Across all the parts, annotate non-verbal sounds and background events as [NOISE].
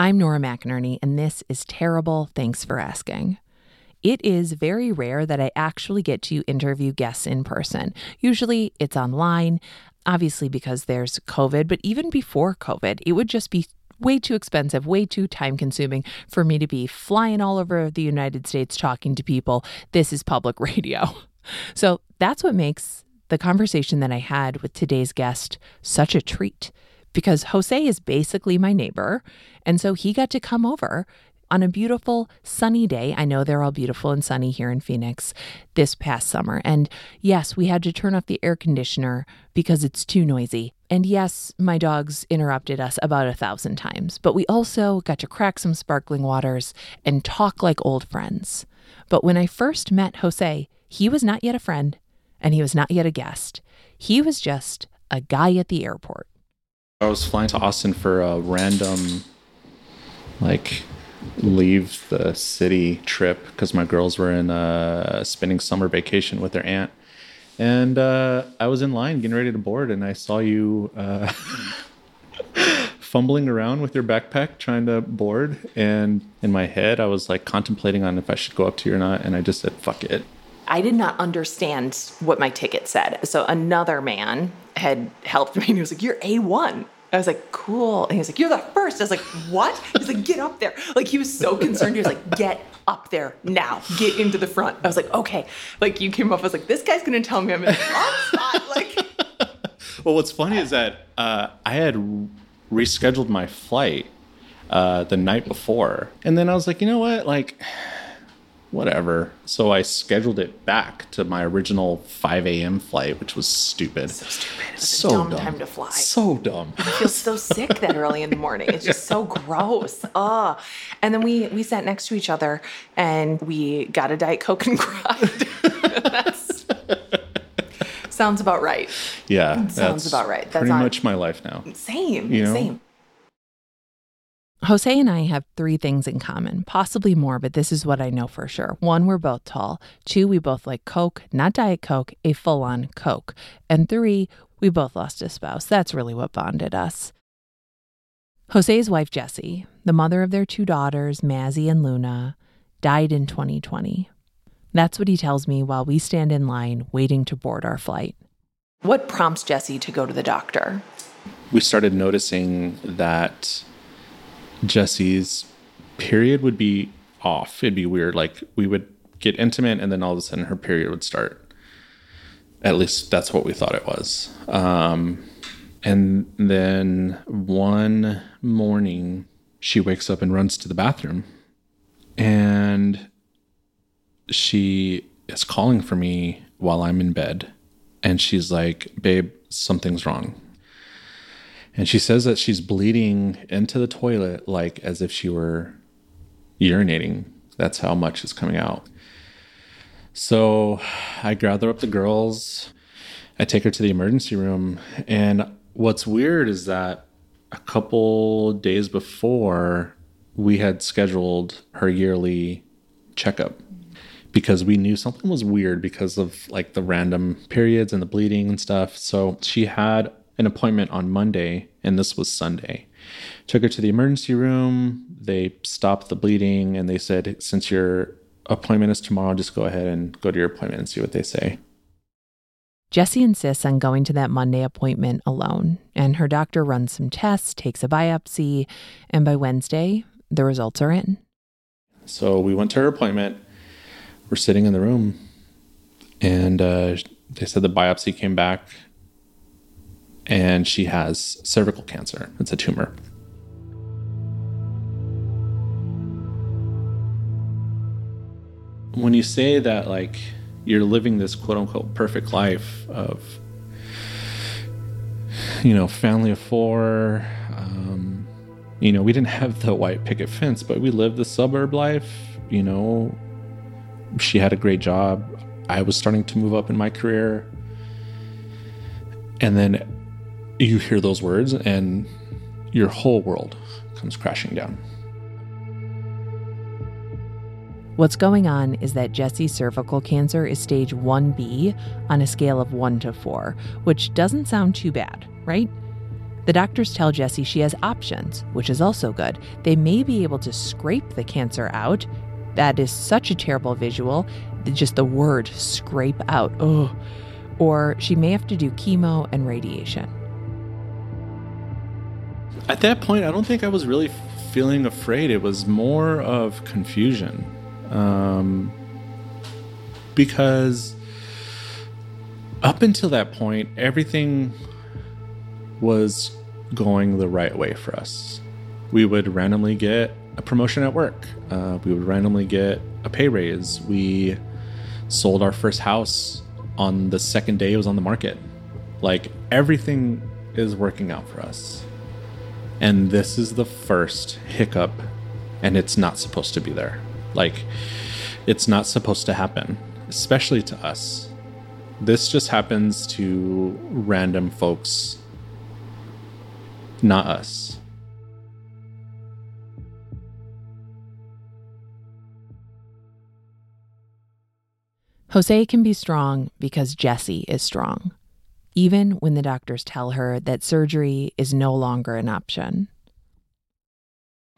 I'm Nora McInerny, and this is Terrible Thanks for Asking. It is very rare that I actually get to interview guests in person. Usually it's online, obviously because there's COVID, but even before COVID, it would just be way too expensive, way too time consuming for me to be flying all over the United States talking to people. This is public [LAUGHS] radio. So that's what makes the conversation that I had with today's guest such a treat because Jose is basically my neighbor. And so he got to come over on a beautiful sunny day. I know they're all beautiful and sunny here in Phoenix this past summer. And yes, we had to turn off the air conditioner because it's too noisy. And yes, my dogs interrupted us about a thousand times, but we also got to crack some sparkling waters and talk like old friends. But when I first met Jose, he was not yet a friend and he was not yet a guest. He was just a guy at the airport. I was flying to Austin for a random, like, leave the city trip because my girls were in uh, spending summer vacation with their aunt. And uh, I was in line getting ready to board, and I saw you uh, [LAUGHS] fumbling around with your backpack trying to board. And in my head, I was like contemplating on if I should go up to you or not. And I just said, fuck it. I did not understand what my ticket said. So another man had helped me and [LAUGHS] he was like, You're A1. I was like, cool. And he was like, You're the first. I was like, What? He's like, Get up there. Like, he was so concerned. He was like, Get up there now. Get into the front. I was like, Okay. Like, you came up, I was like, This guy's going to tell me I'm in the wrong spot. [LAUGHS] Like, [LAUGHS] well, what's funny is that uh, I had rescheduled my flight uh, the night before. And then I was like, You know what? Like, whatever. So I scheduled it back to my original 5 a.m. flight, which was stupid. so stupid. It was So dumb, dumb. time to fly. So dumb. [LAUGHS] I feel so sick that early in the morning. It's just so gross. Ugh. And then we we sat next to each other and we got a diet coke and [LAUGHS] cried. That's, sounds about right. Yeah. Sounds about right. That's pretty much my life now. Same. You know? Same. Jose and I have three things in common, possibly more, but this is what I know for sure. One, we're both tall. Two, we both like Coke, not Diet Coke, a full on Coke. And three, we both lost a spouse. That's really what bonded us. Jose's wife, Jessie, the mother of their two daughters, Mazzy and Luna, died in 2020. That's what he tells me while we stand in line waiting to board our flight. What prompts Jessie to go to the doctor? We started noticing that Jesse's period would be off. It'd be weird. Like we would get intimate and then all of a sudden her period would start. At least that's what we thought it was. Um, and then one morning, she wakes up and runs to the bathroom. And she is calling for me while I'm in bed. And she's like, Babe, something's wrong. And she says that she's bleeding into the toilet like as if she were urinating. That's how much is coming out. So I gather up the girls. I take her to the emergency room. And what's weird is that a couple days before, we had scheduled her yearly checkup because we knew something was weird because of like the random periods and the bleeding and stuff. So she had an appointment on Monday and this was Sunday. Took her to the emergency room. They stopped the bleeding and they said, since your appointment is tomorrow, just go ahead and go to your appointment and see what they say. Jesse insists on going to that Monday appointment alone, and her doctor runs some tests, takes a biopsy, and by Wednesday, the results are in. So we went to her appointment. We're sitting in the room, and uh, they said the biopsy came back, and she has cervical cancer. It's a tumor. When you say that, like, you're living this quote unquote perfect life of, you know, family of four, um, you know, we didn't have the white picket fence, but we lived the suburb life. You know, she had a great job. I was starting to move up in my career. And then you hear those words, and your whole world comes crashing down. What's going on is that Jesse's cervical cancer is stage 1B on a scale of 1 to 4, which doesn't sound too bad, right? The doctors tell Jessie she has options, which is also good. They may be able to scrape the cancer out. That is such a terrible visual. Just the word scrape out. Ugh. Or she may have to do chemo and radiation. At that point, I don't think I was really feeling afraid. It was more of confusion. Um, because up until that point, everything was going the right way for us. We would randomly get a promotion at work, uh, we would randomly get a pay raise. We sold our first house on the second day it was on the market. Like everything is working out for us. And this is the first hiccup, and it's not supposed to be there. Like, it's not supposed to happen, especially to us. This just happens to random folks, not us. Jose can be strong because Jesse is strong, even when the doctors tell her that surgery is no longer an option.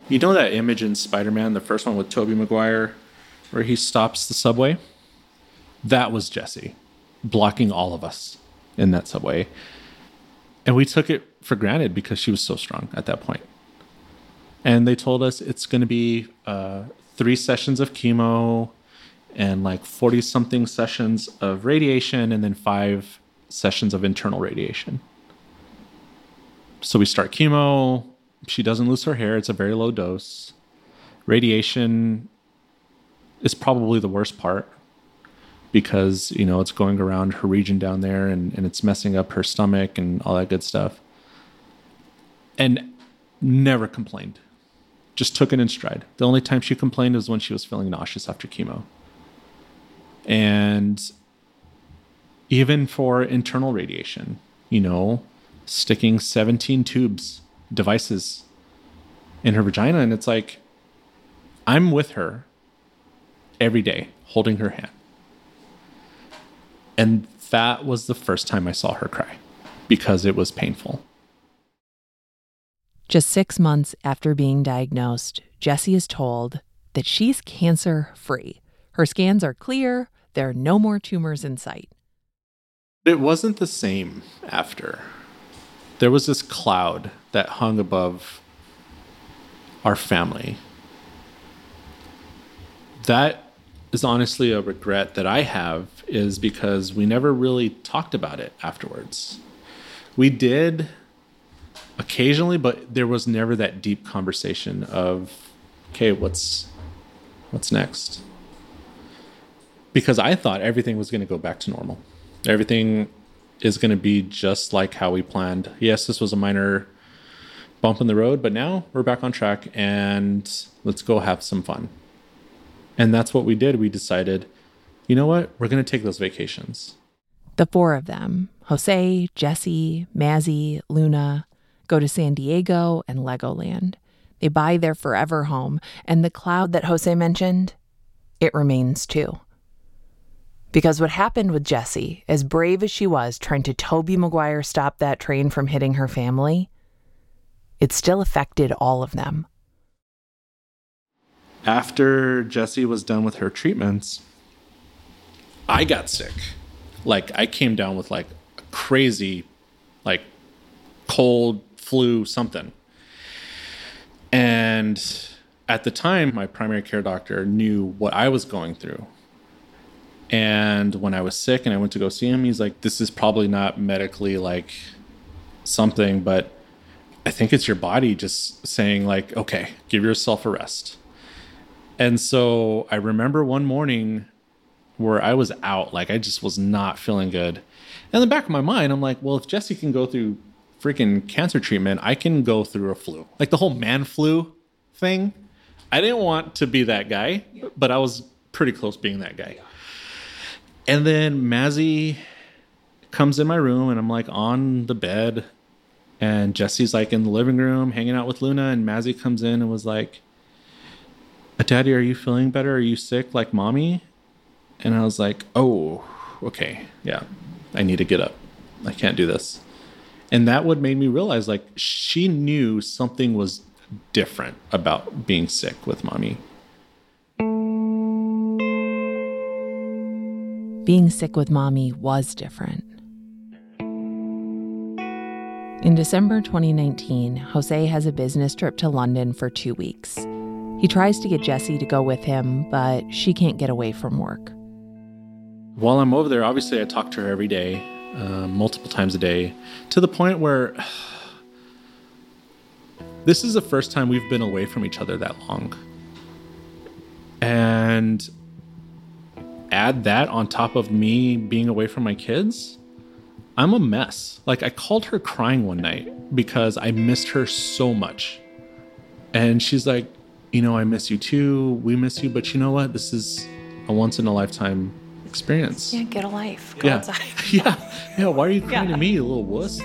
You know that image in Spider Man, the first one with Tobey Maguire, where he stops the subway? That was Jesse blocking all of us in that subway. And we took it for granted because she was so strong at that point. And they told us it's going to be uh, three sessions of chemo, and like 40 something sessions of radiation and then five sessions of internal radiation. So we start chemo. She doesn't lose her hair. It's a very low dose. Radiation is probably the worst part because, you know, it's going around her region down there and, and it's messing up her stomach and all that good stuff. And never complained. Just took it in stride. The only time she complained was when she was feeling nauseous after chemo. And even for internal radiation, you know, sticking 17 tubes, devices in her vagina. And it's like, I'm with her every day, holding her hand. And that was the first time I saw her cry because it was painful. Just six months after being diagnosed, Jessie is told that she's cancer free. Her scans are clear, there are no more tumors in sight. It wasn't the same after. There was this cloud that hung above our family. That is honestly a regret that I have is because we never really talked about it afterwards. We did occasionally, but there was never that deep conversation of, okay, what's what's next? because I thought everything was going to go back to normal. Everything is going to be just like how we planned. Yes, this was a minor bump in the road, but now we're back on track and let's go have some fun. And that's what we did. We decided, you know what? We're going to take those vacations. The four of them, Jose, Jesse, Mazzy, Luna, go to San Diego and Legoland. They buy their forever home, and the cloud that Jose mentioned, it remains too. Because what happened with Jessie, as brave as she was trying to Tobey Maguire stop that train from hitting her family, it still affected all of them. After Jessie was done with her treatments, I got sick. Like I came down with like a crazy like cold, flu, something. And at the time, my primary care doctor knew what I was going through. And when I was sick and I went to go see him, he's like, This is probably not medically like something, but I think it's your body just saying, like, okay, give yourself a rest. And so I remember one morning where I was out, like I just was not feeling good. And in the back of my mind, I'm like, well, if Jesse can go through freaking cancer treatment, I can go through a flu. Like the whole man flu thing. I didn't want to be that guy, but I was pretty close being that guy. And then Mazzy comes in my room and I'm like on the bed and Jesse's like in the living room hanging out with Luna and Mazzy comes in and was like, Daddy, are you feeling better? Are you sick like mommy? And I was like, oh, okay. Yeah, I need to get up. I can't do this. And that would made me realize like she knew something was different about being sick with mommy. Being sick with mommy was different. In December 2019, Jose has a business trip to London for two weeks. He tries to get Jessie to go with him, but she can't get away from work. While I'm over there, obviously I talk to her every day, uh, multiple times a day, to the point where [SIGHS] this is the first time we've been away from each other that long. And add that on top of me being away from my kids, I'm a mess. Like, I called her crying one night because I missed her so much. And she's like, You know, I miss you too. We miss you. But you know what? This is a once in a lifetime experience. Yeah, get a life. Go yeah. outside. [LAUGHS] yeah. Yeah. Why are you crying Yeah. to me, you little wuss?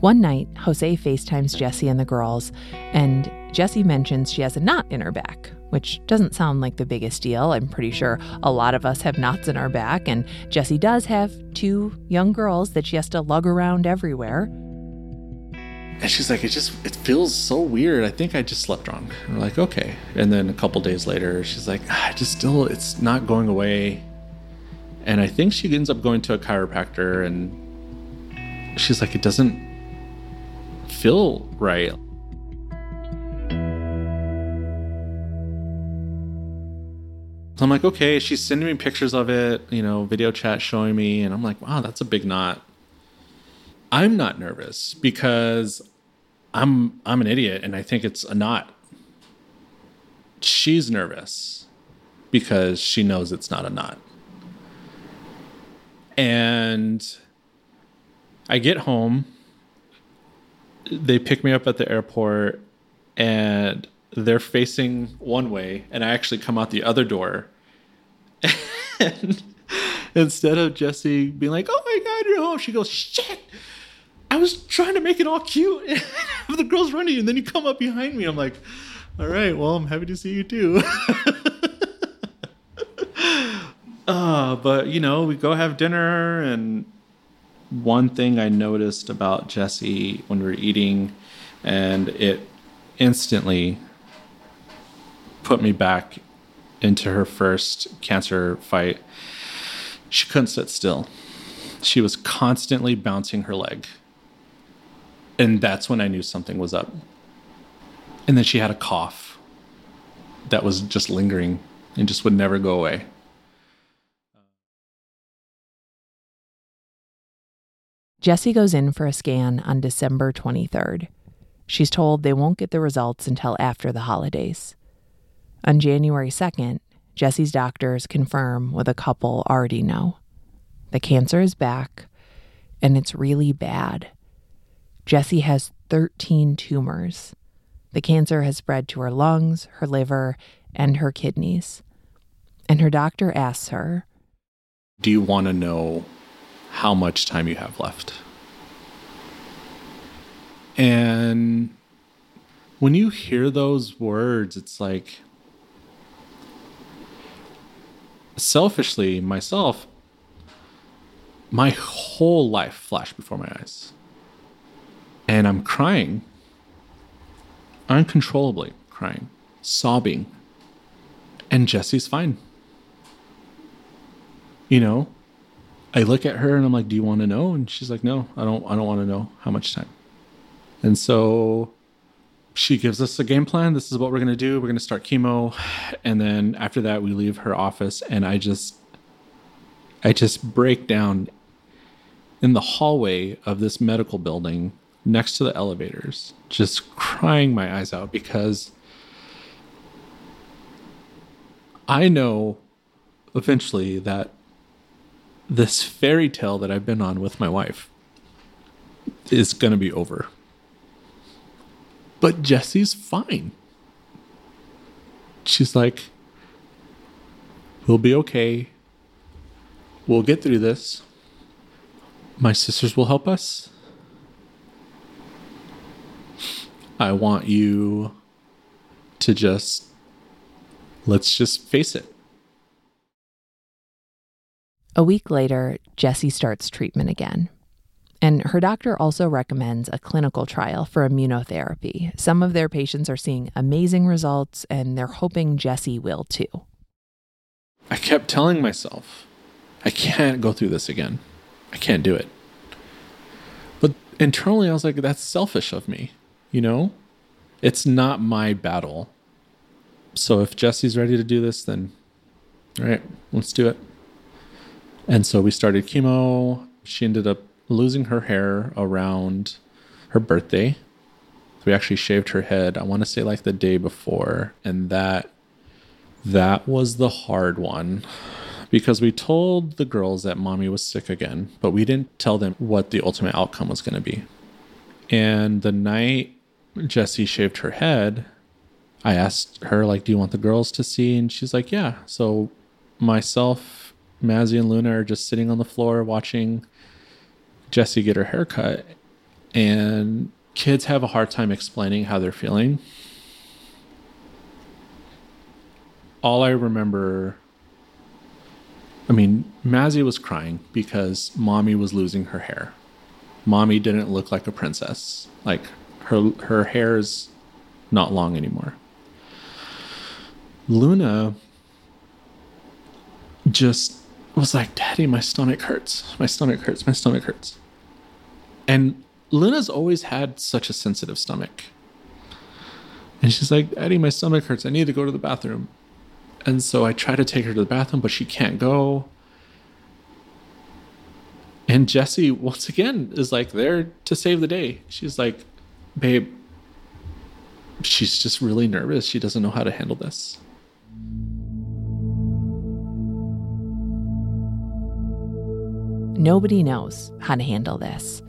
One night, Jose FaceTimes Jesse and the girls, and Jesse mentions she has a knot in her back, which doesn't sound like the biggest deal. I'm pretty sure a lot of us have knots in our back, and Jessie does have two young girls that she has to lug around everywhere. And she's like, it just it feels so weird. I think I just slept wrong. And we're like, okay. And then a couple days later, she's like, "Ah, I just still it's not going away. And I think she ends up going to a chiropractor and she's like, it doesn't feel right. So I'm like, okay, she's sending me pictures of it, you know, video chat showing me, and I'm like, wow, that's a big knot. I'm not nervous because I'm I'm an idiot and I think it's a knot. She's nervous because she knows it's not a knot. And I get home, they pick me up at the airport and they're facing one way and I actually come out the other door. And instead of Jesse being like, "Oh my god, you're home," she goes, "Shit." I was trying to make it all cute. [LAUGHS] the girl's running, and then you come up behind me. I'm like, all right, well, I'm happy to see you too. [LAUGHS] uh, but you know, we go have dinner, and one thing I noticed about Jesse when we were eating, and it instantly put me back into her first cancer fight. She couldn't sit still. She was constantly bouncing her leg. And that's when I knew something was up. And then she had a cough that was just lingering and just would never go away. Jessie goes in for a scan on December 23rd. She's told they won't get the results until after the holidays. On January 2nd, Jesse's doctors confirm what a couple already know. The cancer is back, and it's really bad. Jessie has 13 tumors. The cancer has spread to her lungs, her liver, and her kidneys. And her doctor asks her, Do you want to know how much time you have left? And when you hear those words, it's like, selfishly, myself, my whole life flashed before my eyes. And I'm crying, uncontrollably crying, sobbing. And Jesse's fine. You know, I look at her and I'm like, "Do you want to know?" And she's like, "No, I don't. I don't want to know how much time." And so she gives us a game plan. This is what we're going to do. We're going to start chemo. And then after that, we leave her office. And I just, I just break down in the hallway of this medical building next to the elevators, just crying my eyes out because I know eventually that this fairy tale that I've been on with my wife is going to be over. But Jesse's fine. She's like, we'll be okay. We'll get through this. My sisters will help us. I want you to just, let's just face it. A week later, Jessie starts treatment again. And her doctor also recommends a clinical trial for immunotherapy. Some of their patients are seeing amazing results, and they're hoping Jesse will too. I kept telling myself, I can't go through this again. I can't do it. But internally, I was like, that's selfish of me, you know? It's not my battle. So if Jesse's ready to do this, then all right, let's do it. And so we started chemo. She ended up losing her hair around her birthday. We actually shaved her head, I want to say like the day before, and that that was the hard one because we told the girls that mommy was sick again, but we didn't tell them what the ultimate outcome was going to be. And the night Jessie shaved her head, I asked her like, "Do you want the girls to see?" And she's like, "Yeah." So myself, Mazzy, and Luna are just sitting on the floor watching Jessie get her haircut, and kids have a hard time explaining how they're feeling. All I remember, I mean, Mazzy was crying because mommy was losing her hair. Mommy didn't look like a princess. Like her her hair is not long anymore. Luna just was like, Daddy, my stomach hurts. My stomach hurts. My stomach hurts. And Luna's always had such a sensitive stomach. And she's like, Daddy, my stomach hurts. I need to go to the bathroom. And so I try to take her to the bathroom, but she can't go. And Jesse, once again, is like there to save the day. She's like, Babe, she's just really nervous. She doesn't know how to handle this. Nobody knows how to handle this.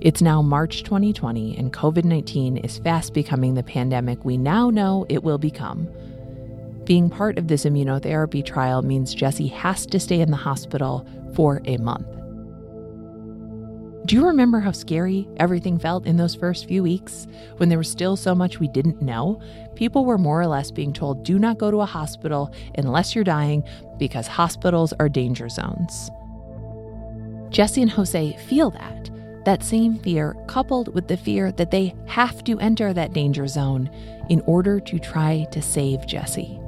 It's now March 2020, and COVID 19 is fast becoming the pandemic we now know it will become. Being part of this immunotherapy trial means Jesse has to stay in the hospital for a month. Do you remember how scary everything felt in those first few weeks when there was still so much we didn't know? People were more or less being told do not go to a hospital unless you're dying because hospitals are danger zones. Jessie and Jose feel that. That same fear, coupled with the fear that they have to enter that danger zone in order to try to save Jesse.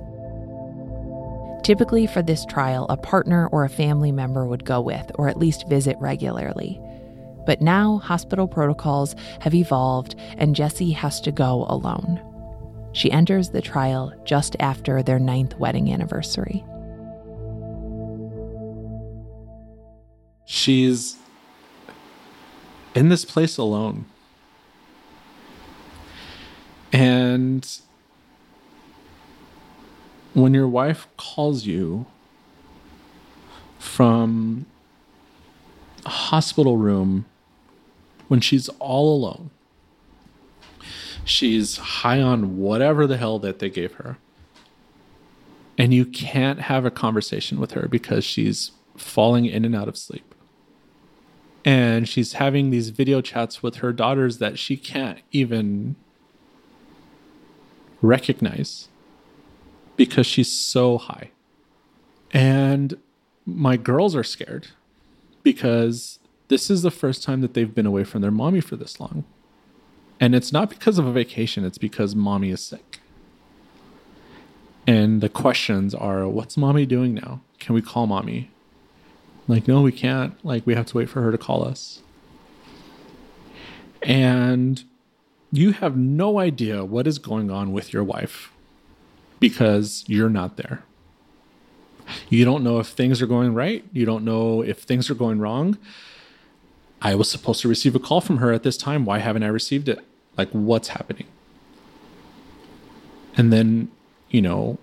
Typically, for this trial, a partner or a family member would go with, or at least visit regularly. But now, hospital protocols have evolved, and Jessie has to go alone. She enters the trial just after their ninth wedding anniversary. She's in this place alone. And when your wife calls you from a hospital room when she's all alone, she's high on whatever the hell that they gave her. And you can't have a conversation with her because she's falling in and out of sleep and she's having these video chats with her daughters that she can't even recognize because she's so high. And my girls are scared because this is the first time that they've been away from their mommy for this long. And it's not because of a vacation, it's because mommy is sick. And the questions are what's mommy doing now? Can we call mommy? Like, no, we can't. Like, we have to wait for her to call us. And you have no idea what is going on with your wife because you're not there. You don't know if things are going right. You don't know if things are going wrong. I was supposed to receive a call from her at this time. Why haven't I received it? Like, what's happening? And then, you know,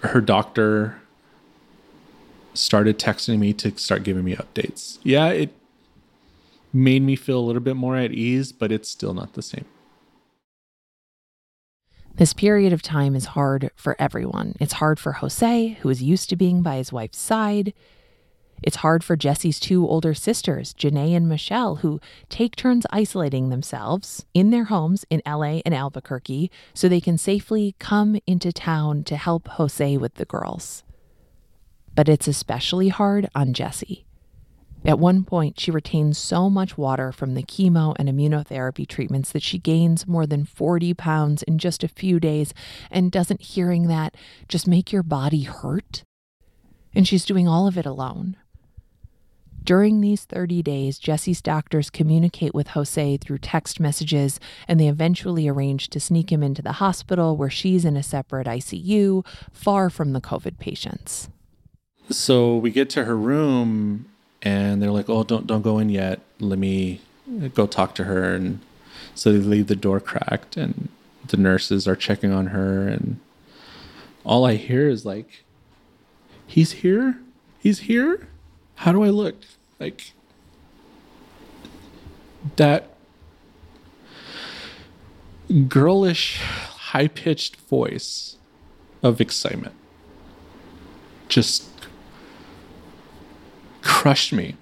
her doctor started texting me to start giving me updates. Yeah, it made me feel a little bit more at ease, but it's still not the same. This period of time is hard for everyone. It's hard for Jose, who is used to being by his wife's side. It's hard for Jesse's two older sisters, Janae and Michelle, who take turns isolating themselves in their homes in LA and Albuquerque so they can safely come into town to help Jose with the girls. But it's especially hard on Jessie. At one point, she retains so much water from the chemo and immunotherapy treatments that she gains more than 40 pounds in just a few days. And doesn't hearing that just make your body hurt? And she's doing all of it alone. During these 30 days, Jessie's doctors communicate with Jose through text messages, and they eventually arrange to sneak him into the hospital where she's in a separate ICU, far from the COVID patients. So we get to her room, and they're like, "Oh, don't don't go in yet. Let me go talk to her." And so they leave the door cracked, and the nurses are checking on her, and all I hear is like, "He's here. He's here." How do I look? Like that girlish, high pitched voice of excitement just crushed me.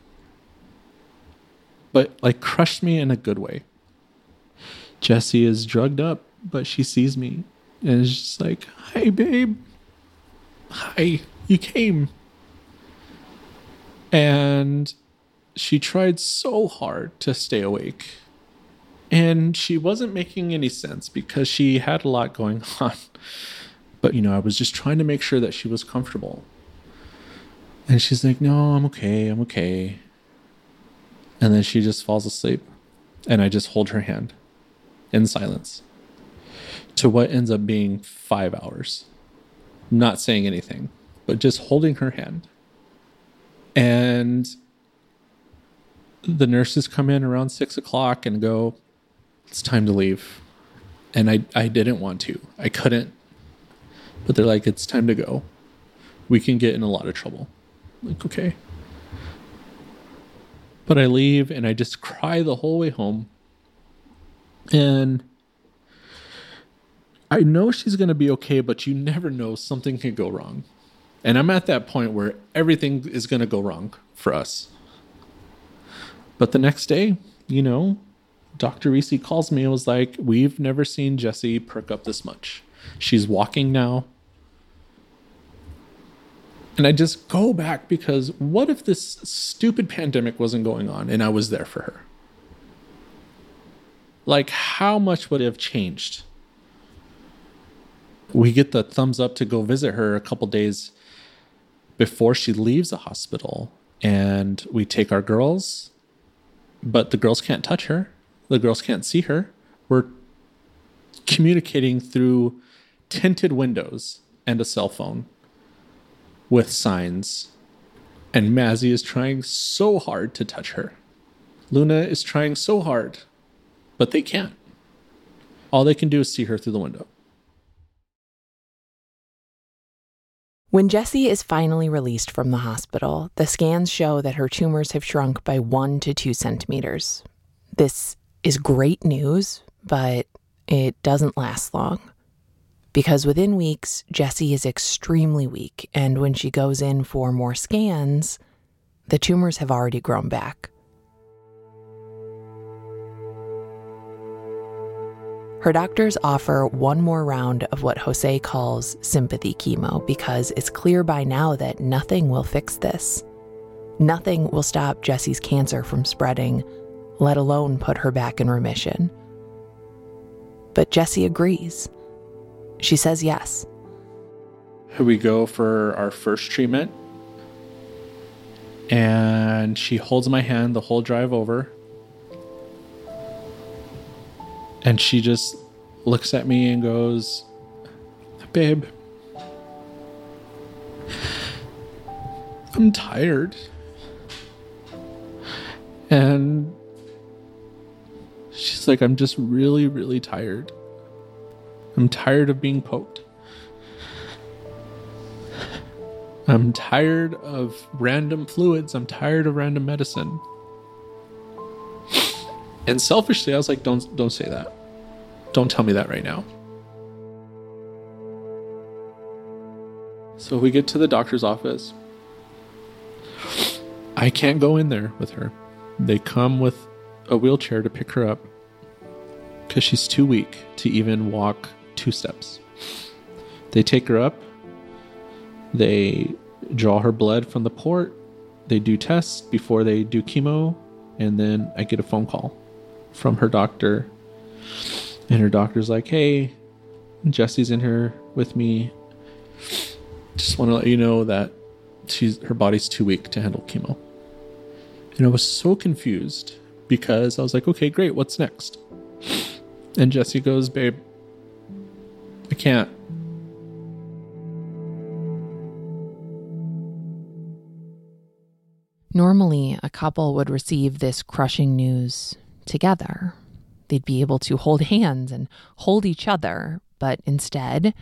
But like crushed me in a good way. Jessie is drugged up, but she sees me and is just like, Hi, babe. Hi, you came. And she tried so hard to stay awake. And she wasn't making any sense because she had a lot going [LAUGHS] on. But, you know, I was just trying to make sure that she was comfortable. And she's like, No, I'm okay. I'm okay. And then she just falls asleep. And I just hold her hand in silence to what ends up being five hours. Not saying anything, but just holding her hand. And the nurses come in around six o'clock and go, It's time to leave. And I, I didn't want to. I couldn't. But they're like, It's time to go. We can get in a lot of trouble. Like, okay. But I leave and I just cry the whole way home. And I know she's going to be okay, but you never know. Something could go wrong. And I'm at that point where everything is going to go wrong for us. But the next day, you know, Dr. Reese calls me and was like, We've never seen Jessie perk up this much. She's walking now. And I just go back because what if this stupid pandemic wasn't going on and I was there for her? Like, how much would it have changed? We get the thumbs up to go visit her a couple days before she leaves the hospital. And we take our girls, but the girls can't touch her. The girls can't see her. We're communicating through tinted windows and a cell phone with signs. And Mazzy is trying so hard to touch her. Luna is trying so hard, but they can't. All they can do is see her through the window. When Jessie is finally released from the hospital, the scans show that her tumors have shrunk by one to two centimeters. This is great news, but it doesn't last long. Because within weeks, Jessie is extremely weak, and when she goes in for more scans, the tumors have already grown back. Her doctors offer one more round of what Jose calls sympathy chemo because it's clear by now that nothing will fix this. Nothing will stop Jessie's cancer from spreading, let alone put her back in remission. But Jessie agrees. She says yes. We go for our first treatment, and she holds my hand the whole drive over. And she just looks at me and goes, Babe, I'm tired. And she's like, I'm just really, really tired. I'm tired of being poked. I'm tired of random fluids. I'm tired of random medicine. And selfishly, I was like, don't don't say that. Don't tell me that right now. So we get to the doctor's office. I can't go in there with her. They come with a wheelchair to pick her up because she's too weak to even walk two steps. They take her up. They draw her blood from the port. They do tests before they do chemo. And then I get a phone call from her doctor. And her doctor's like, hey, Jesse's in here with me. Just want to let you know that she's her body's too weak to handle chemo. And I was so confused because I was like, okay, great, what's next? And Jesse goes, babe, I can't. Normally, a couple would receive this crushing news together. They'd be able to hold hands and hold each other, but instead,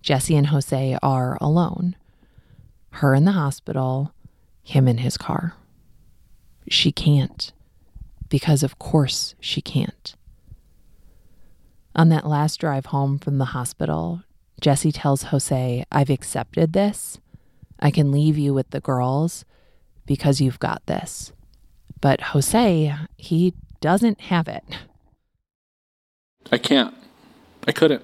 Jesse and Jose are alone. Her in the hospital, him in his car. She can't, because of course she can't. On that last drive home from the hospital, Jesse tells Jose, I've accepted this. I can leave you with the girls because you've got this. But Jose, he doesn't have it. I can't. I couldn't.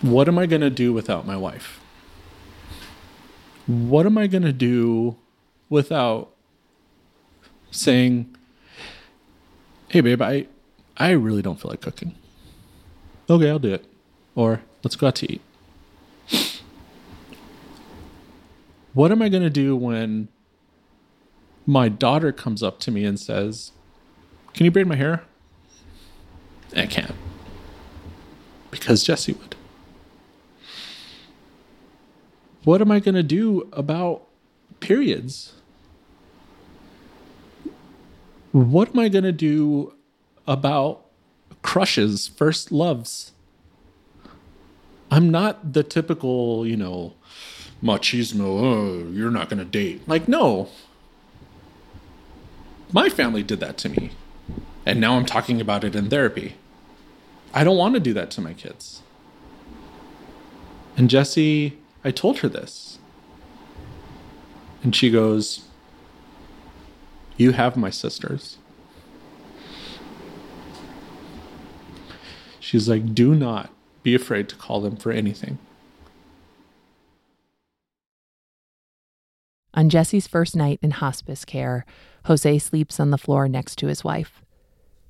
What am I going to do without my wife? What am I going to do without saying, "Hey babe, I I really don't feel like cooking." Okay, I'll do it. Or let's go out to eat. What am I going to do when my daughter comes up to me and says, Can you braid my hair? I can't. Because Jesse would. What am I going to do about periods? What am I going to do about crushes, first loves? I'm not the typical, you know, machismo, oh, you're not going to date. Like, no. My family did that to me. And now I'm talking about it in therapy. I don't want to do that to my kids. And Jesse, I told her this. And she goes, You have my sisters. She's like, Do not be afraid to call them for anything. On Jesse's first night in hospice care, Jose sleeps on the floor next to his wife.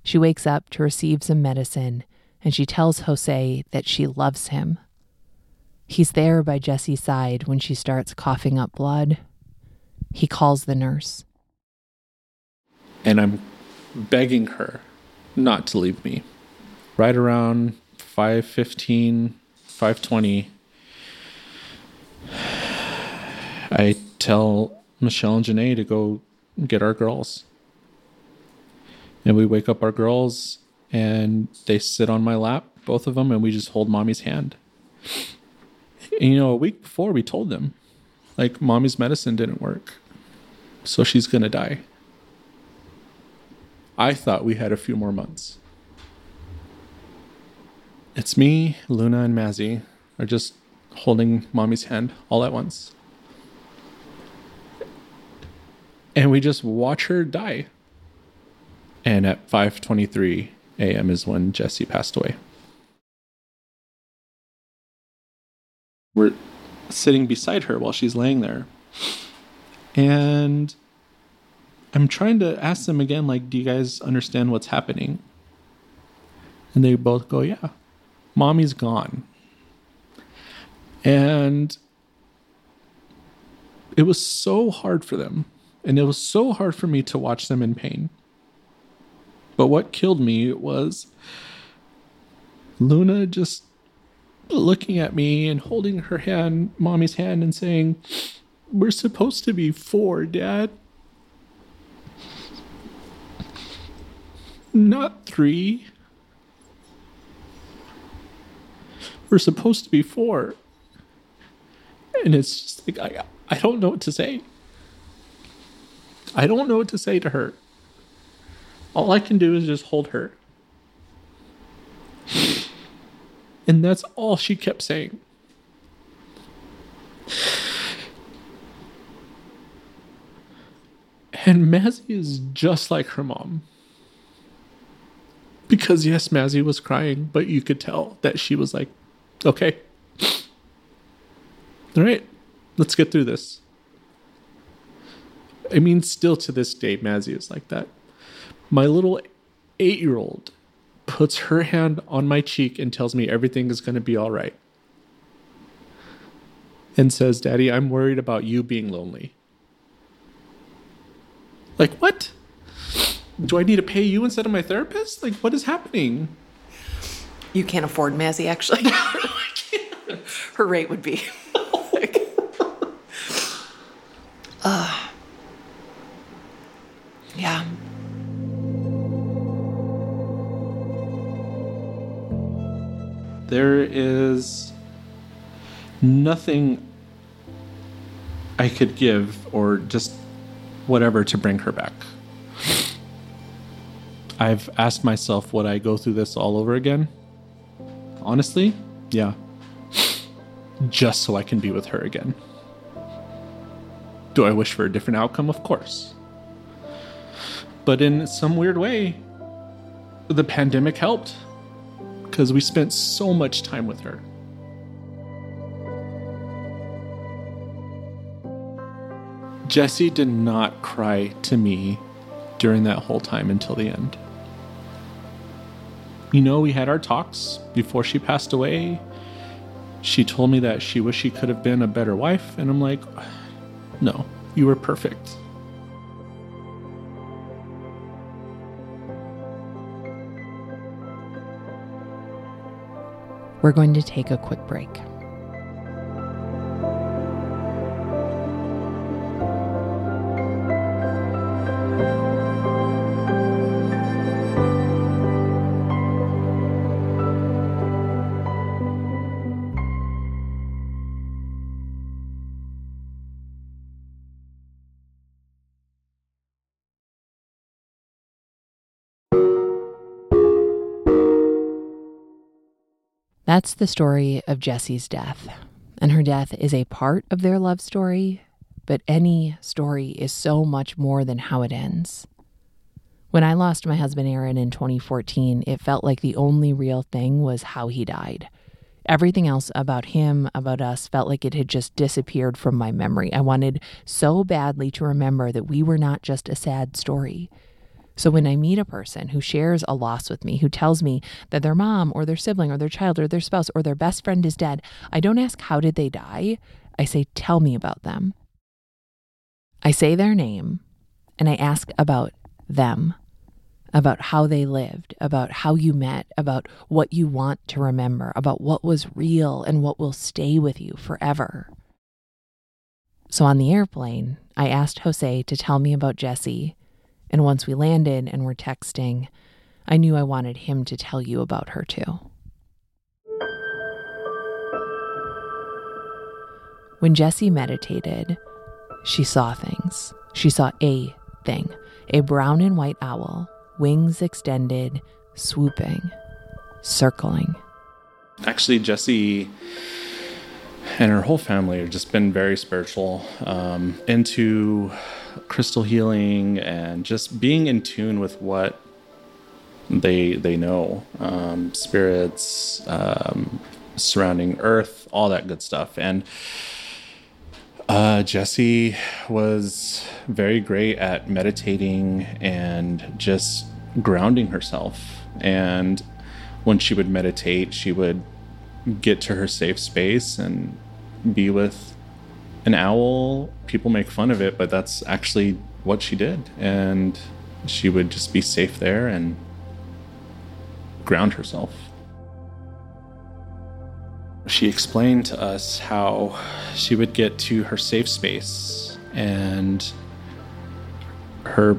She wakes up to receive some medicine, and she tells Jose that she loves him. He's there by Jesse's side when she starts coughing up blood. He calls the nurse. And I'm begging her not to leave me. Right around 515, 520, I tell Michelle and Janae to go get our girls. And we wake up our girls and they sit on my lap, both of them, and we just hold mommy's hand. And, you know, a week before we told them, like, mommy's medicine didn't work. So she's going to die. I thought we had a few more months. It's me, Luna, and Mazzy are just holding mommy's hand all at once. And we just watch her die. And at 5:23 a.m. is when Jesse passed away. We're sitting beside her while she's laying there. And I'm trying to ask them again, like, do you guys understand what's happening? And they both go, yeah, mommy's gone. And it was so hard for them. And it was so hard for me to watch them in pain. But what killed me was Luna just looking at me and holding her hand, mommy's hand, and saying, We're supposed to be four, Dad. Not three. We're supposed to be four. And it's just like, I, I don't know what to say. I don't know what to say to her. All I can do is just hold her. And that's all she kept saying. And Mazzy is just like her mom. Because, yes, Mazzy was crying, but you could tell that she was like, okay. All right, let's get through this. I mean, still to this day, Mazzy is like that. My little eight year old puts her hand on my cheek and tells me everything is going to be all right. And says, Daddy, I'm worried about you being lonely. Like, what? Do I need to pay you instead of my therapist? Like, what is happening? You can't afford Mazzy, actually. [LAUGHS] Her rate would be. like, uh, yeah. There is nothing I could give or just whatever to bring her back. I've asked myself, would I go through this all over again? Honestly, yeah. Just so I can be with her again. Do I wish for a different outcome? Of course. But in some weird way, the pandemic helped because we spent so much time with her. Jesse did not cry to me during that whole time until the end. You know, we had our talks before she passed away. She told me that she wished she could have been a better wife, and I'm like, no, you were perfect. We're going to take a quick break. That's the story of Jessie's death. And her death is a part of their love story, but any story is so much more than how it ends. When I lost my husband Aaron in 2014, it felt like the only real thing was how he died. Everything else about him, about us, felt like it had just disappeared from my memory. I wanted so badly to remember that we were not just a sad story. So when I meet a person who shares a loss with me, who tells me that their mom or their sibling or their child or their spouse or their best friend is dead, I don't ask, How did they die? I say, Tell me about them. I say their name and I ask about them, about how they lived, about how you met, about what you want to remember, about what was real and what will stay with you forever. So on the airplane, I asked Jose to tell me about Jessie and once we landed and were texting, I knew I wanted him to tell you about her too. When Jessie meditated, she saw things. She saw a thing a brown and white owl, wings extended, swooping, circling. Actually, Jessie and her whole family have just been very spiritual, um, into crystal healing and just being in tune with what they they know, um, spirits, um, surrounding Earth, all that good stuff, and. Uh, Jessie was very great at meditating and just grounding herself. And when she would meditate, she would get to her safe space and be with an owl, people make fun of it, but that's actually what she did. And she would just be safe there and ground herself. She explained to us how she would get to her safe space and her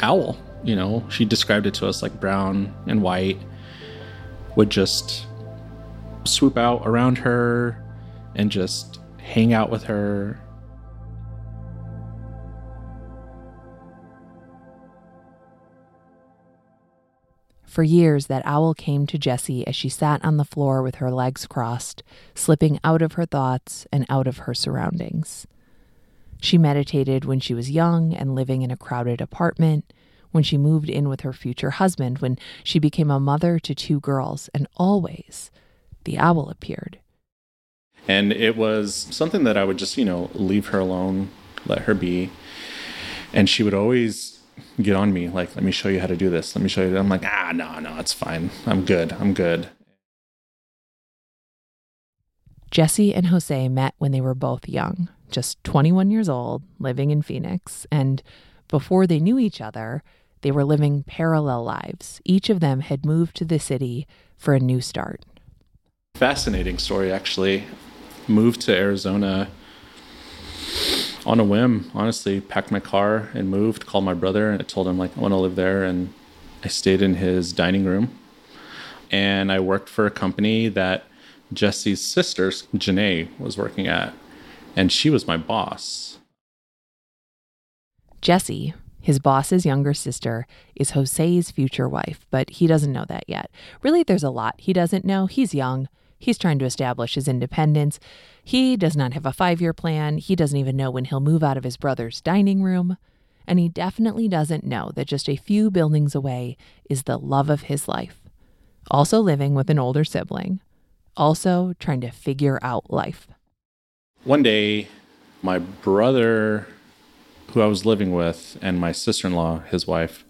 owl, you know, she described it to us like brown and white, would just swoop out around her and just hang out with her. For years, that owl came to Jessie as she sat on the floor with her legs crossed, slipping out of her thoughts and out of her surroundings. She meditated when she was young and living in a crowded apartment, when she moved in with her future husband, when she became a mother to two girls, and always the owl appeared. And it was something that I would just, you know, leave her alone, let her be. And she would always get on me, like, let me show you how to do this. Let me show you. I'm like, ah, no, no, it's fine. I'm good. I'm good. Jesse and Jose met when they were both young, just 21 years old, living in Phoenix. And before they knew each other, they were living parallel lives. Each of them had moved to the city for a new start. Fascinating story, actually. Moved to Arizona on a whim, honestly. Packed my car and moved, called my brother, and I told him, like, I want to live there. And I stayed in his dining room. And I worked for a company that Jesse's sister, Janae, was working at. And she was my boss. Jesse, his boss's younger sister, is Jose's future wife, but he doesn't know that yet. Really, there's a lot he doesn't know. He's young. He's trying to establish his independence. He does not have a five year plan. He doesn't even know when he'll move out of his brother's dining room. And he definitely doesn't know that just a few buildings away is the love of his life. Also living with an older sibling. Also trying to figure out life. One day, my brother, who I was living with, and my sister in law, his wife,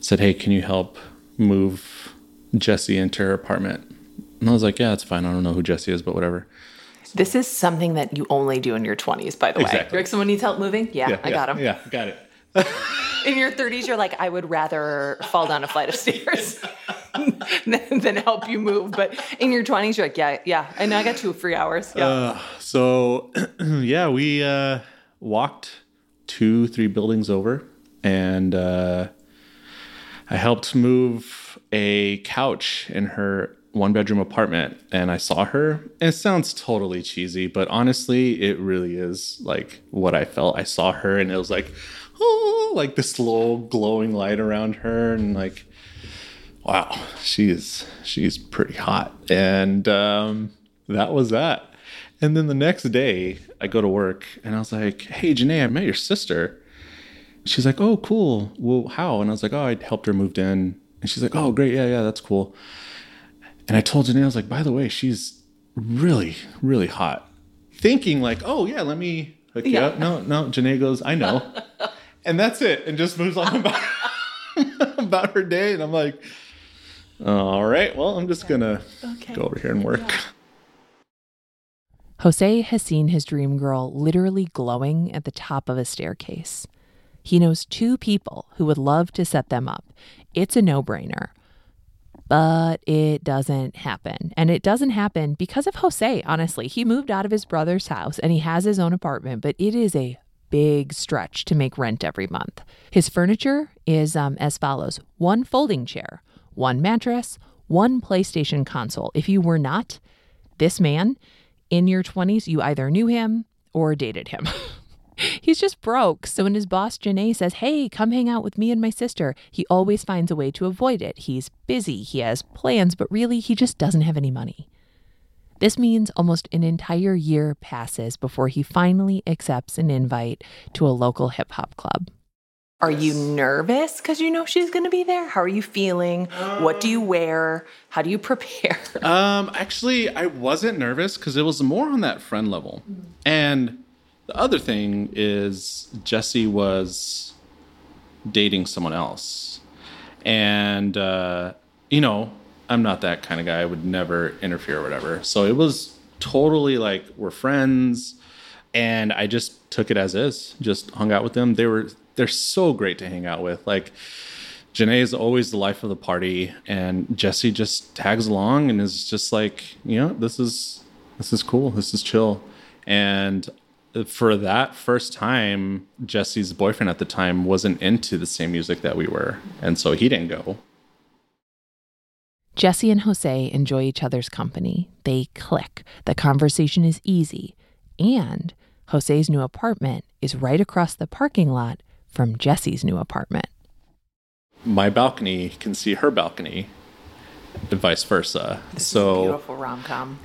said, Hey, can you help move Jesse into her apartment? And I was like, Yeah, it's fine. I don't know who Jesse is, but whatever. This is something that you only do in your 20s, by the way. Exactly. You're like, someone needs help moving? Yeah, I got him. Yeah, got it. [LAUGHS] In your 30s, you're like, I would rather fall down a flight of stairs [LAUGHS] than, than help you move. But in your 20s, you're like, yeah, yeah, I know I got two free hours. Yeah. Uh, so, [CLEARS THROAT] yeah, we uh, walked two, three buildings over, and uh, I helped move a couch in her one bedroom apartment. And I saw her. And it sounds totally cheesy, but honestly, it really is like what I felt. I saw her, and it was like, oh, like this little glowing light around her, and like, wow, she's she's pretty hot. And um, that was that. And then the next day, I go to work and I was like, hey, Janae, I met your sister. She's like, oh, cool. Well, how? And I was like, oh, I helped her moved in. And she's like, oh, great. Yeah, yeah, that's cool. And I told Janae, I was like, by the way, she's really, really hot. Thinking like, oh, yeah, let me hook you up. No, no. Janae goes, I know. [LAUGHS] and that's it. And just moves on about, [LAUGHS] about her day. And I'm like, all right, well, I'm just going to Okay. go over here and work. [LAUGHS] Jose has seen his dream girl literally glowing at the top of a staircase. He knows two people who would love to set them up. It's a no brainer. But it doesn't happen. And it doesn't happen because of Jose, honestly. He moved out of his brother's house and he has his own apartment, but it is a big stretch to make rent every month. His furniture is um, as follows one folding chair, one mattress, one PlayStation console. If you were not this man, in your 20s, you either knew him or dated him. [LAUGHS] [LAUGHS] He's just broke. So when his boss Janae says, Hey, come hang out with me and my sister, he always finds a way to avoid it. He's busy, he has plans, but really, he just doesn't have any money. This means almost an entire year passes before he finally accepts an invite to a local hip hop club. Are you nervous because you know she's going to be there? How are you feeling? what do you wear? How do you [LAUGHS] prepare? Um, actually, I wasn't nervous because it was more on that friend level. And the other thing is Jesse was dating someone else. And, uh, you know, I'm not that kind of guy. I would never interfere or whatever. So it was totally like we're friends. And I just took it as is, just hung out with them. They were, they're so great to hang out with. Like, Janae is always the life of the party, and Jesse just tags along and is just like, you know, this is this is cool, this is chill, and for that first time, Jesse's boyfriend at the time wasn't into the same music that we were, and so he didn't go. Jesse and Jose enjoy each other's company. They click. The conversation is easy. And Jose's new apartment is right across the parking lot from Jesse's new apartment. My balcony can see her balcony, and vice versa. so, Beautiful rom com.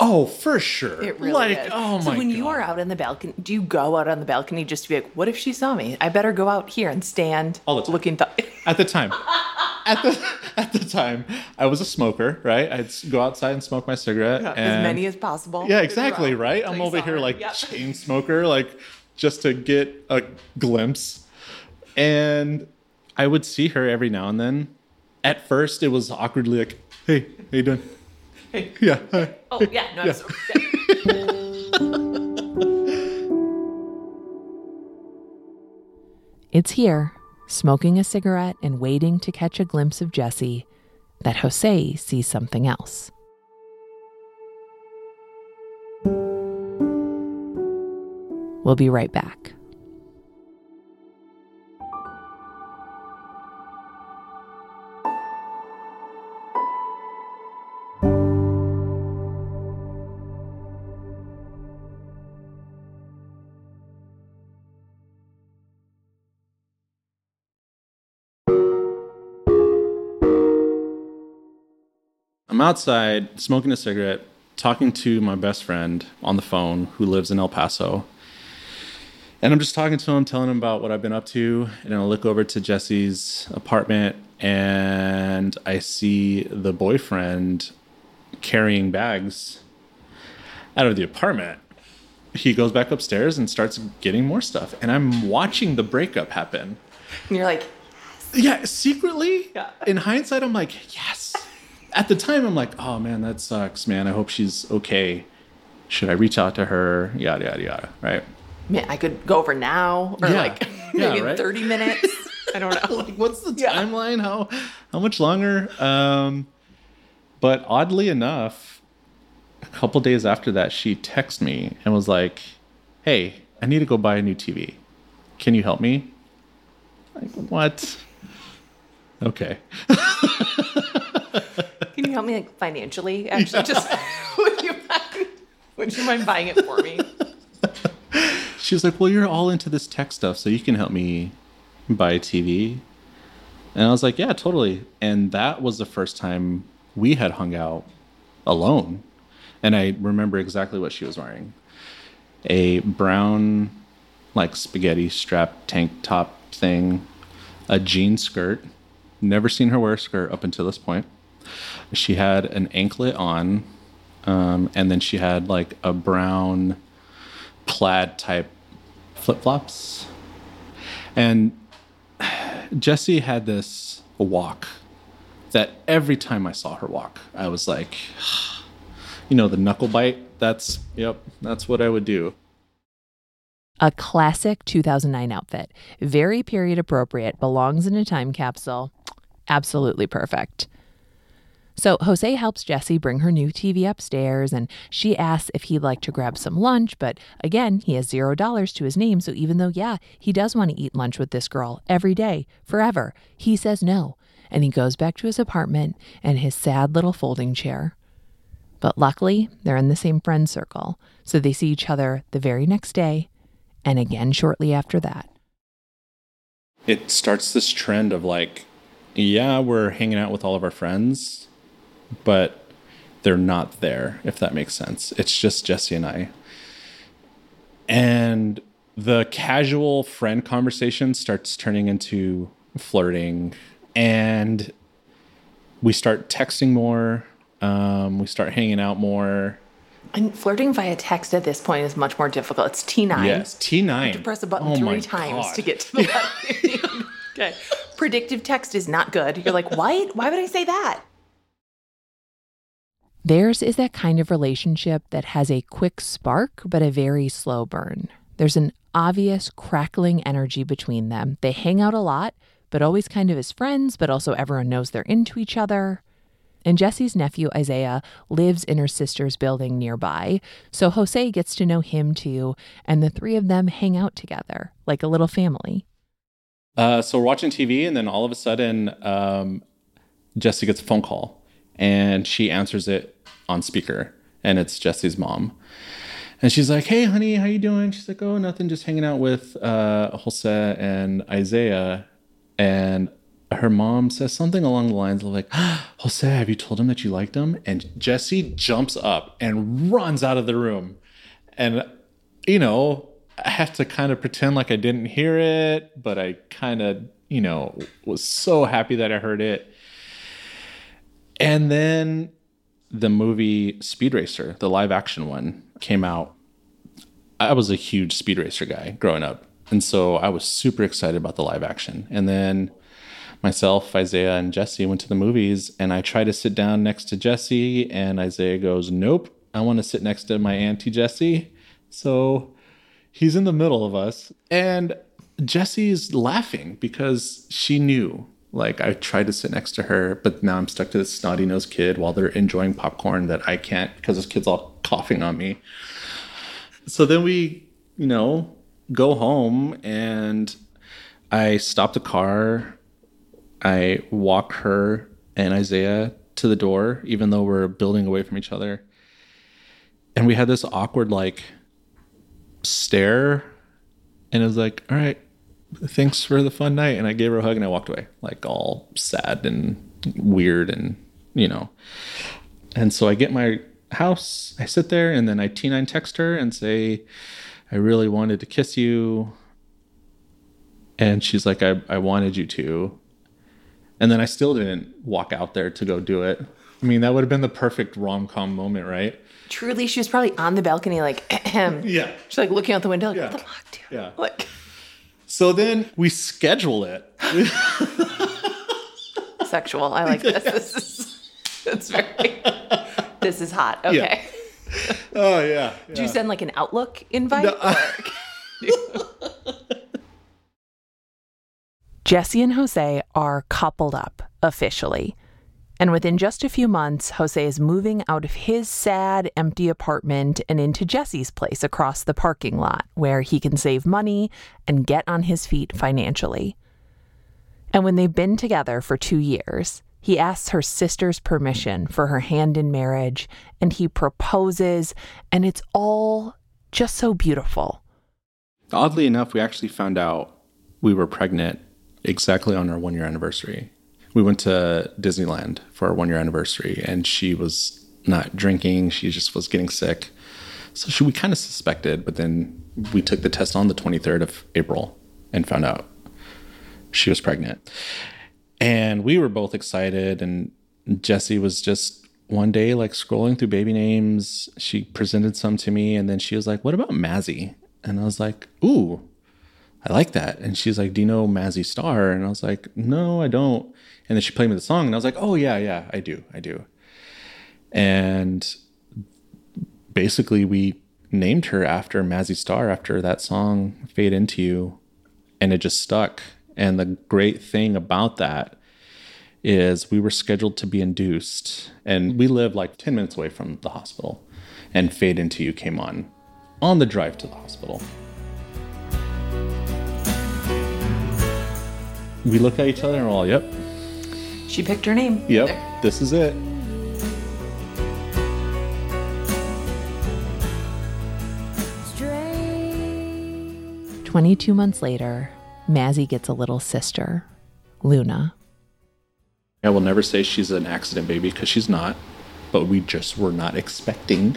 Oh, for sure, It really like, is. oh so my when god, you are out on the balcony, do you go out on the balcony just to be like, what if she saw me? I better go out here and stand All the time. looking. Th- at the time. [LAUGHS] at the at the time, I was a smoker, right? I'd go outside and smoke my cigarette. as and- many as possible. Yeah, exactly, right? I'm over here like Yep. chain smoker, like just to get a glimpse. And I would see her every now and then. At first, it was awkwardly like, "Hey, how you doing?" Hey. [LAUGHS] Yeah. hi." Oh yeah, no, I'm so, yeah. [LAUGHS] It's here, smoking a cigarette and waiting to catch a glimpse of Jesse, that Jose sees something else. We'll be right back. I'm outside smoking a cigarette, talking to my best friend on the phone who lives in El Paso. And I'm just talking to him, telling him about what I've been up to. And I look over to Jesse's apartment and I see the boyfriend carrying bags out of the apartment. He goes back upstairs and starts getting more stuff. And I'm watching the breakup happen. And you're like, Yeah, secretly, Yeah. in hindsight, I'm like, yes. At the time, I'm like, oh man, that sucks, man. I hope she's okay. Should I reach out to her? Yada, yada, yada. Right. man, I could go over now or Yeah. like maybe in right? 30 minutes. [LAUGHS] I don't know. like, what's the Yeah. timeline? How how much longer? Um, but oddly enough, a couple days after that, she texted me and was like, "Hey, I need to go buy a new TV. Can you help me?" Like, what? Okay. [LAUGHS] Can you help me like financially? [LAUGHS] Actually, just [LAUGHS] would you mind? Would you mind buying it for me? [LAUGHS] She was like, "Well, you're all into this tech stuff, so you can help me buy a TV." And I was like, "Yeah, totally." And that was the first time we had hung out alone. And I remember exactly what she was wearing. A brown like spaghetti strap tank top thing, a jean skirt. Never seen her wear a skirt up until this point. She had an anklet on, um, and then she had like a brown plaid type flip flops. And Jessie had this walk that every time I saw her walk, I was like, [SIGHS] you know, the knuckle bite. That's, yep, that's what I would do. A classic 2009 outfit, very period appropriate, belongs in a time capsule. Absolutely perfect. So Jose helps Jesse bring her new TV upstairs and she asks if he'd like to grab some lunch, but again, he has zero dollars to his name, so even though, yeah, he does want to eat lunch with this girl every day, forever, he says no. And he goes back to his apartment and his sad little folding chair. But luckily, they're in the same friend circle, so they see each other the very next day and again shortly after that. It starts this trend of like, yeah, we're hanging out with all of our friends, but they're not there, if that makes sense. It's just Jesse and I. And the casual friend conversation starts turning into flirting, and we start texting more. Um, we start hanging out more. And flirting via text at this point is much more difficult. It's T9. Yes, T nine. You have To press a button Oh three times God. to get to the button. [LAUGHS] okay. Predictive text is not good. You're like, what? Why would I say that? Theirs is that kind of relationship that has a quick spark but a very slow burn. There's an obvious crackling energy between them. They hang out a lot, but always kind of as friends, but also everyone knows they're into each other. And Jesse's nephew, Isaiah, lives in her sister's building nearby, so Jose gets to know him too, and the three of them hang out together like a little family. Uh, so we're watching TV, and then all of a sudden, um, Jesse gets a phone call, and she answers it on speaker, and it's Jesse's mom. And she's like, "Hey, honey, how you doing?" She's like, "Oh, nothing, just hanging out with uh, Jose and Isaiah." And her mom says something along the lines of like, [GASPS] "Jose, have you told him that you liked him?" And Jesse jumps up and runs out of the room, and you know, I have to kind of pretend like I didn't hear it, but I kind of you know, was so happy that I heard it. And then the movie Speed Racer, the live action one, came out. I was a huge Speed Racer guy growing up. And so I was super excited about the live action. And then myself, Isaiah, and Jesse went to the movies, and I tried to sit down next to Jesse, and Isaiah goes, Nope, I want to sit next to my Auntie Jesse. So he's in the middle of us. And Jesse's laughing because she knew. Like I tried to sit next to her, but now I'm stuck to this snotty nosed kid while they're enjoying popcorn that I can't because this kid's all coughing on me. So then we, you know, go home and I stop the car. I walk her and Isaiah to the door, even though we're building away from each other. And we had this awkward, like, stare. And it was like, all right, thanks for the fun night. And I gave her a hug and I walked away, like, all sad and weird and, you know. And so I get my house, I sit there, and then I T9 text her and say, I really wanted to kiss you. And she's like, I, I wanted you to. And then I still didn't walk out there to go do it. I mean, that would have been the perfect rom com moment, right? Truly, she was probably on the balcony, like. [CLEARS THROAT] [CLEARS THROAT] Yeah. She's like looking out the window, like, Yeah. what the fuck, dude? Yeah. Like, So then we schedule it. sexual. I like this. [LAUGHS] This is, it's very, this is hot. Okay. [LAUGHS] Oh, yeah. Do you send like an Outlook invite? No, [LAUGHS] Jesse and Jose are coupled up officially. And within just a few months, Jose is moving out of his sad, empty apartment and into Jesse's place across the parking lot, where he can save money and get on his feet financially. And when they've been together for two years, he asks her sister's permission for her hand in marriage, and he proposes, and it's all just so beautiful. Oddly enough, we actually found out we were pregnant exactly on our one year anniversary. We went to Disneyland for our one year anniversary, and she was not drinking. She just was getting sick. So she, we kind of suspected, but then we took the test on the 23rd of April and found out she was pregnant. And we were both excited. And Jesse was just one day like scrolling through baby names. She presented some to me, and then she was like, What about Mazzy? And I was like, Ooh, I like that. And she's like, Do you know Mazzy Star? And I was like, No, I don't. And then she played me the song, and I was like, Oh, yeah, yeah, I do. I do. And basically, we named her after Mazzy Star after that song, Fade Into You. And it just stuck. And the great thing about that is we were scheduled to be induced, and we live like 10 minutes away from the hospital. And Fade Into You came on on the drive to the hospital. We look at each other and we're all, yep, She picked her name. yep, this is it. 22 months later, Mazzy gets a little sister, Luna. I will never say she's an accident baby because she's not, but we just were not expecting.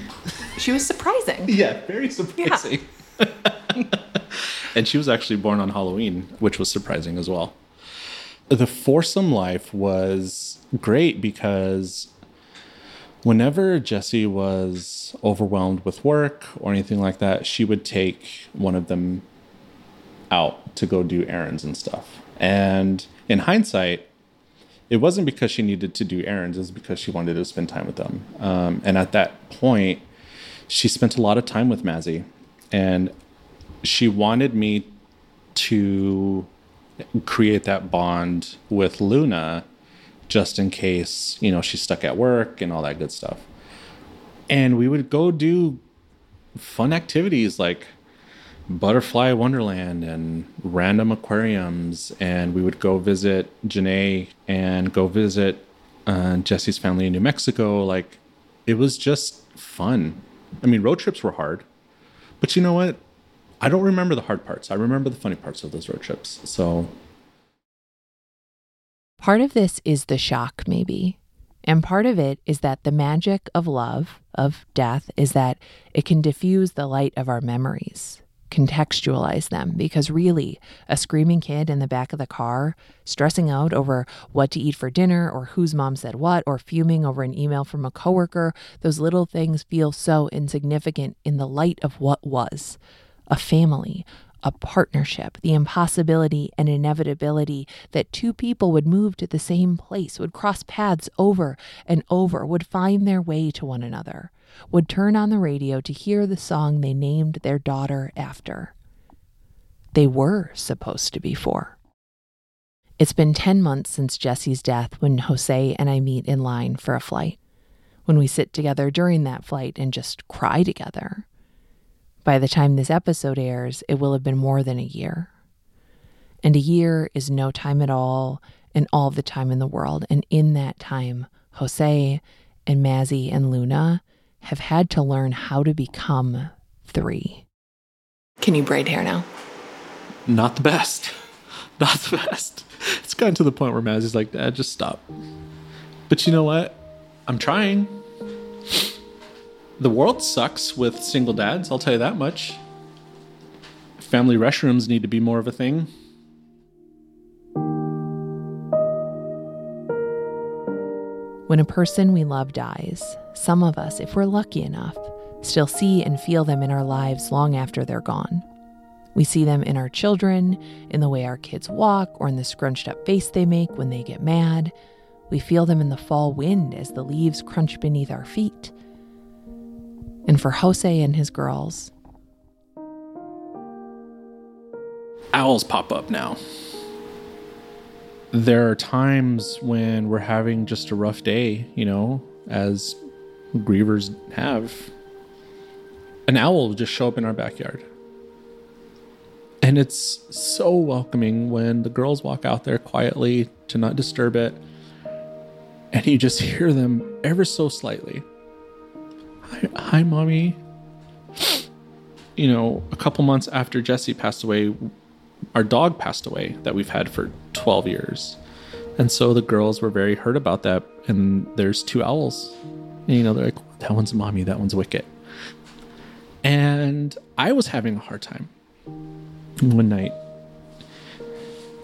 She was surprising. [LAUGHS] Yeah, very surprising. [LAUGHS] and she was actually born on Halloween, which was surprising as well. The foursome life was great because whenever Jessie was overwhelmed with work or anything like that, she would take one of them out to go do errands and stuff. And in hindsight, it wasn't because she needed to do errands, it was because she wanted to spend time with them. Um, and at that point, she spent a lot of time with Mazzy. And she wanted me to create that bond with Luna just in case, you know, she's stuck at work and all that good stuff. And we would go do fun activities like Butterfly Wonderland and random aquariums. And we would go visit Janae and go visit uh, Jesse's family in New Mexico. Like, it was just fun. I mean, road trips were hard, but you know what? I don't remember the hard parts. I remember the funny parts of those road trips. So Part of this is the shock, maybe. And part of it is that the magic of love, of death, is that it can diffuse the light of our memories. contextualize them because really, a screaming kid in the back of the car, stressing out over what to eat for dinner or whose mom said what, or fuming over an email from a coworker, those little things feel so insignificant in the light of what was a family, a partnership, the impossibility and inevitability that two people would move to the same place, would cross paths over and over, would find their way to one another, would turn on the radio to hear the song they named their daughter after. They were supposed to be four. It's been 10 months since Jesse's death when Jose and I meet in line for a flight. When we sit together during that flight and just cry together. By the time this episode airs, it will have been more than a year. And a year is no time at all, and all the time in the world. And in that time, Jose and Mazzy and Luna have had to learn how to become three. Can you braid hair now? Not the best. [LAUGHS] Not the best. It's gotten to the point where Mazzy's like, Dad, just stop. But you know what? I'm trying. The world sucks with single dads, I'll tell you that much. Family restrooms need to be more of a thing. When a person we love dies, some of us, if we're lucky enough, still see and feel them in our lives long after they're gone. We see them in our children, in the way our kids walk, or in the scrunched up face they make when they get mad. We feel them in the fall wind as the leaves crunch beneath our feet. And for Jose and his girls, owls pop up now. There are times when we're having just a rough day, you know, as grievers have. An owl will just show up in our backyard. And it's so welcoming when the girls walk out there quietly to not disturb it. And you just hear them ever so slightly. Hi, hi mommy. You know, a couple months after Jesse passed away, our dog passed away that we've had for 12 years. And so the girls were very hurt about that. And there's two owls. And, you know, they're like, that one's mommy, that one's Wicket. And I was having a hard time one night.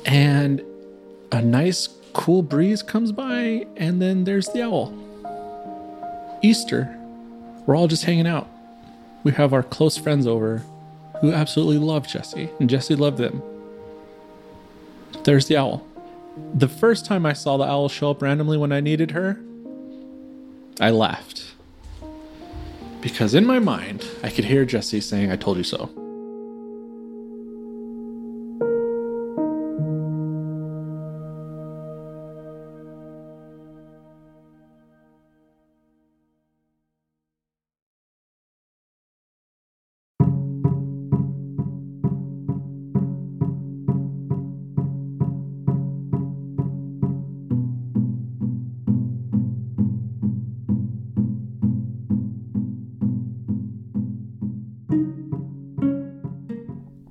And a nice cool breeze comes by, and then there's the owl. Easter. We're all just hanging out. We have our close friends over who absolutely love Jesse, and Jesse loved them. There's the owl. The first time I saw the owl show up randomly when I needed her, I laughed. Because in my mind, I could hear Jesse saying, I told you so.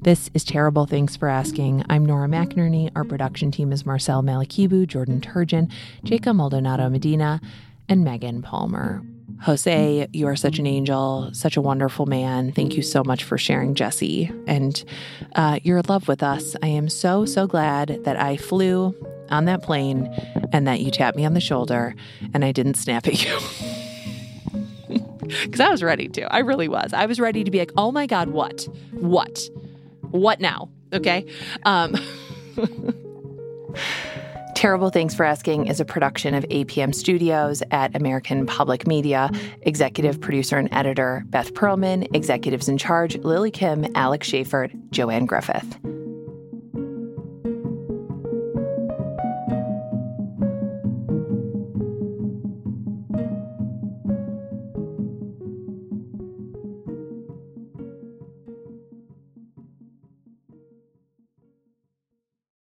This is Terrible Thanks for Asking. I'm Nora McInerny. Our production team is Marcel Malekebu, Jordan Turgeon, Jacob Maldonado Medina, and Megan Palmer. Jose, you are such an angel, such a wonderful man. Thank you so much for sharing Jesse and uh, your love with us. I am so, so glad that I flew on that plane and that you tapped me on the shoulder and I didn't snap at you. [LAUGHS] Because I was ready to. I really was. I was ready to be like, oh my God, what? What? What now? Okay. Um, [LAUGHS] Terrible Thanks for Asking is a production of APM Studios at American Public Media. Executive producer and editor Beth Perlman. Executives in charge Lily Kim, Alex Schaffert, Joanne Griffith.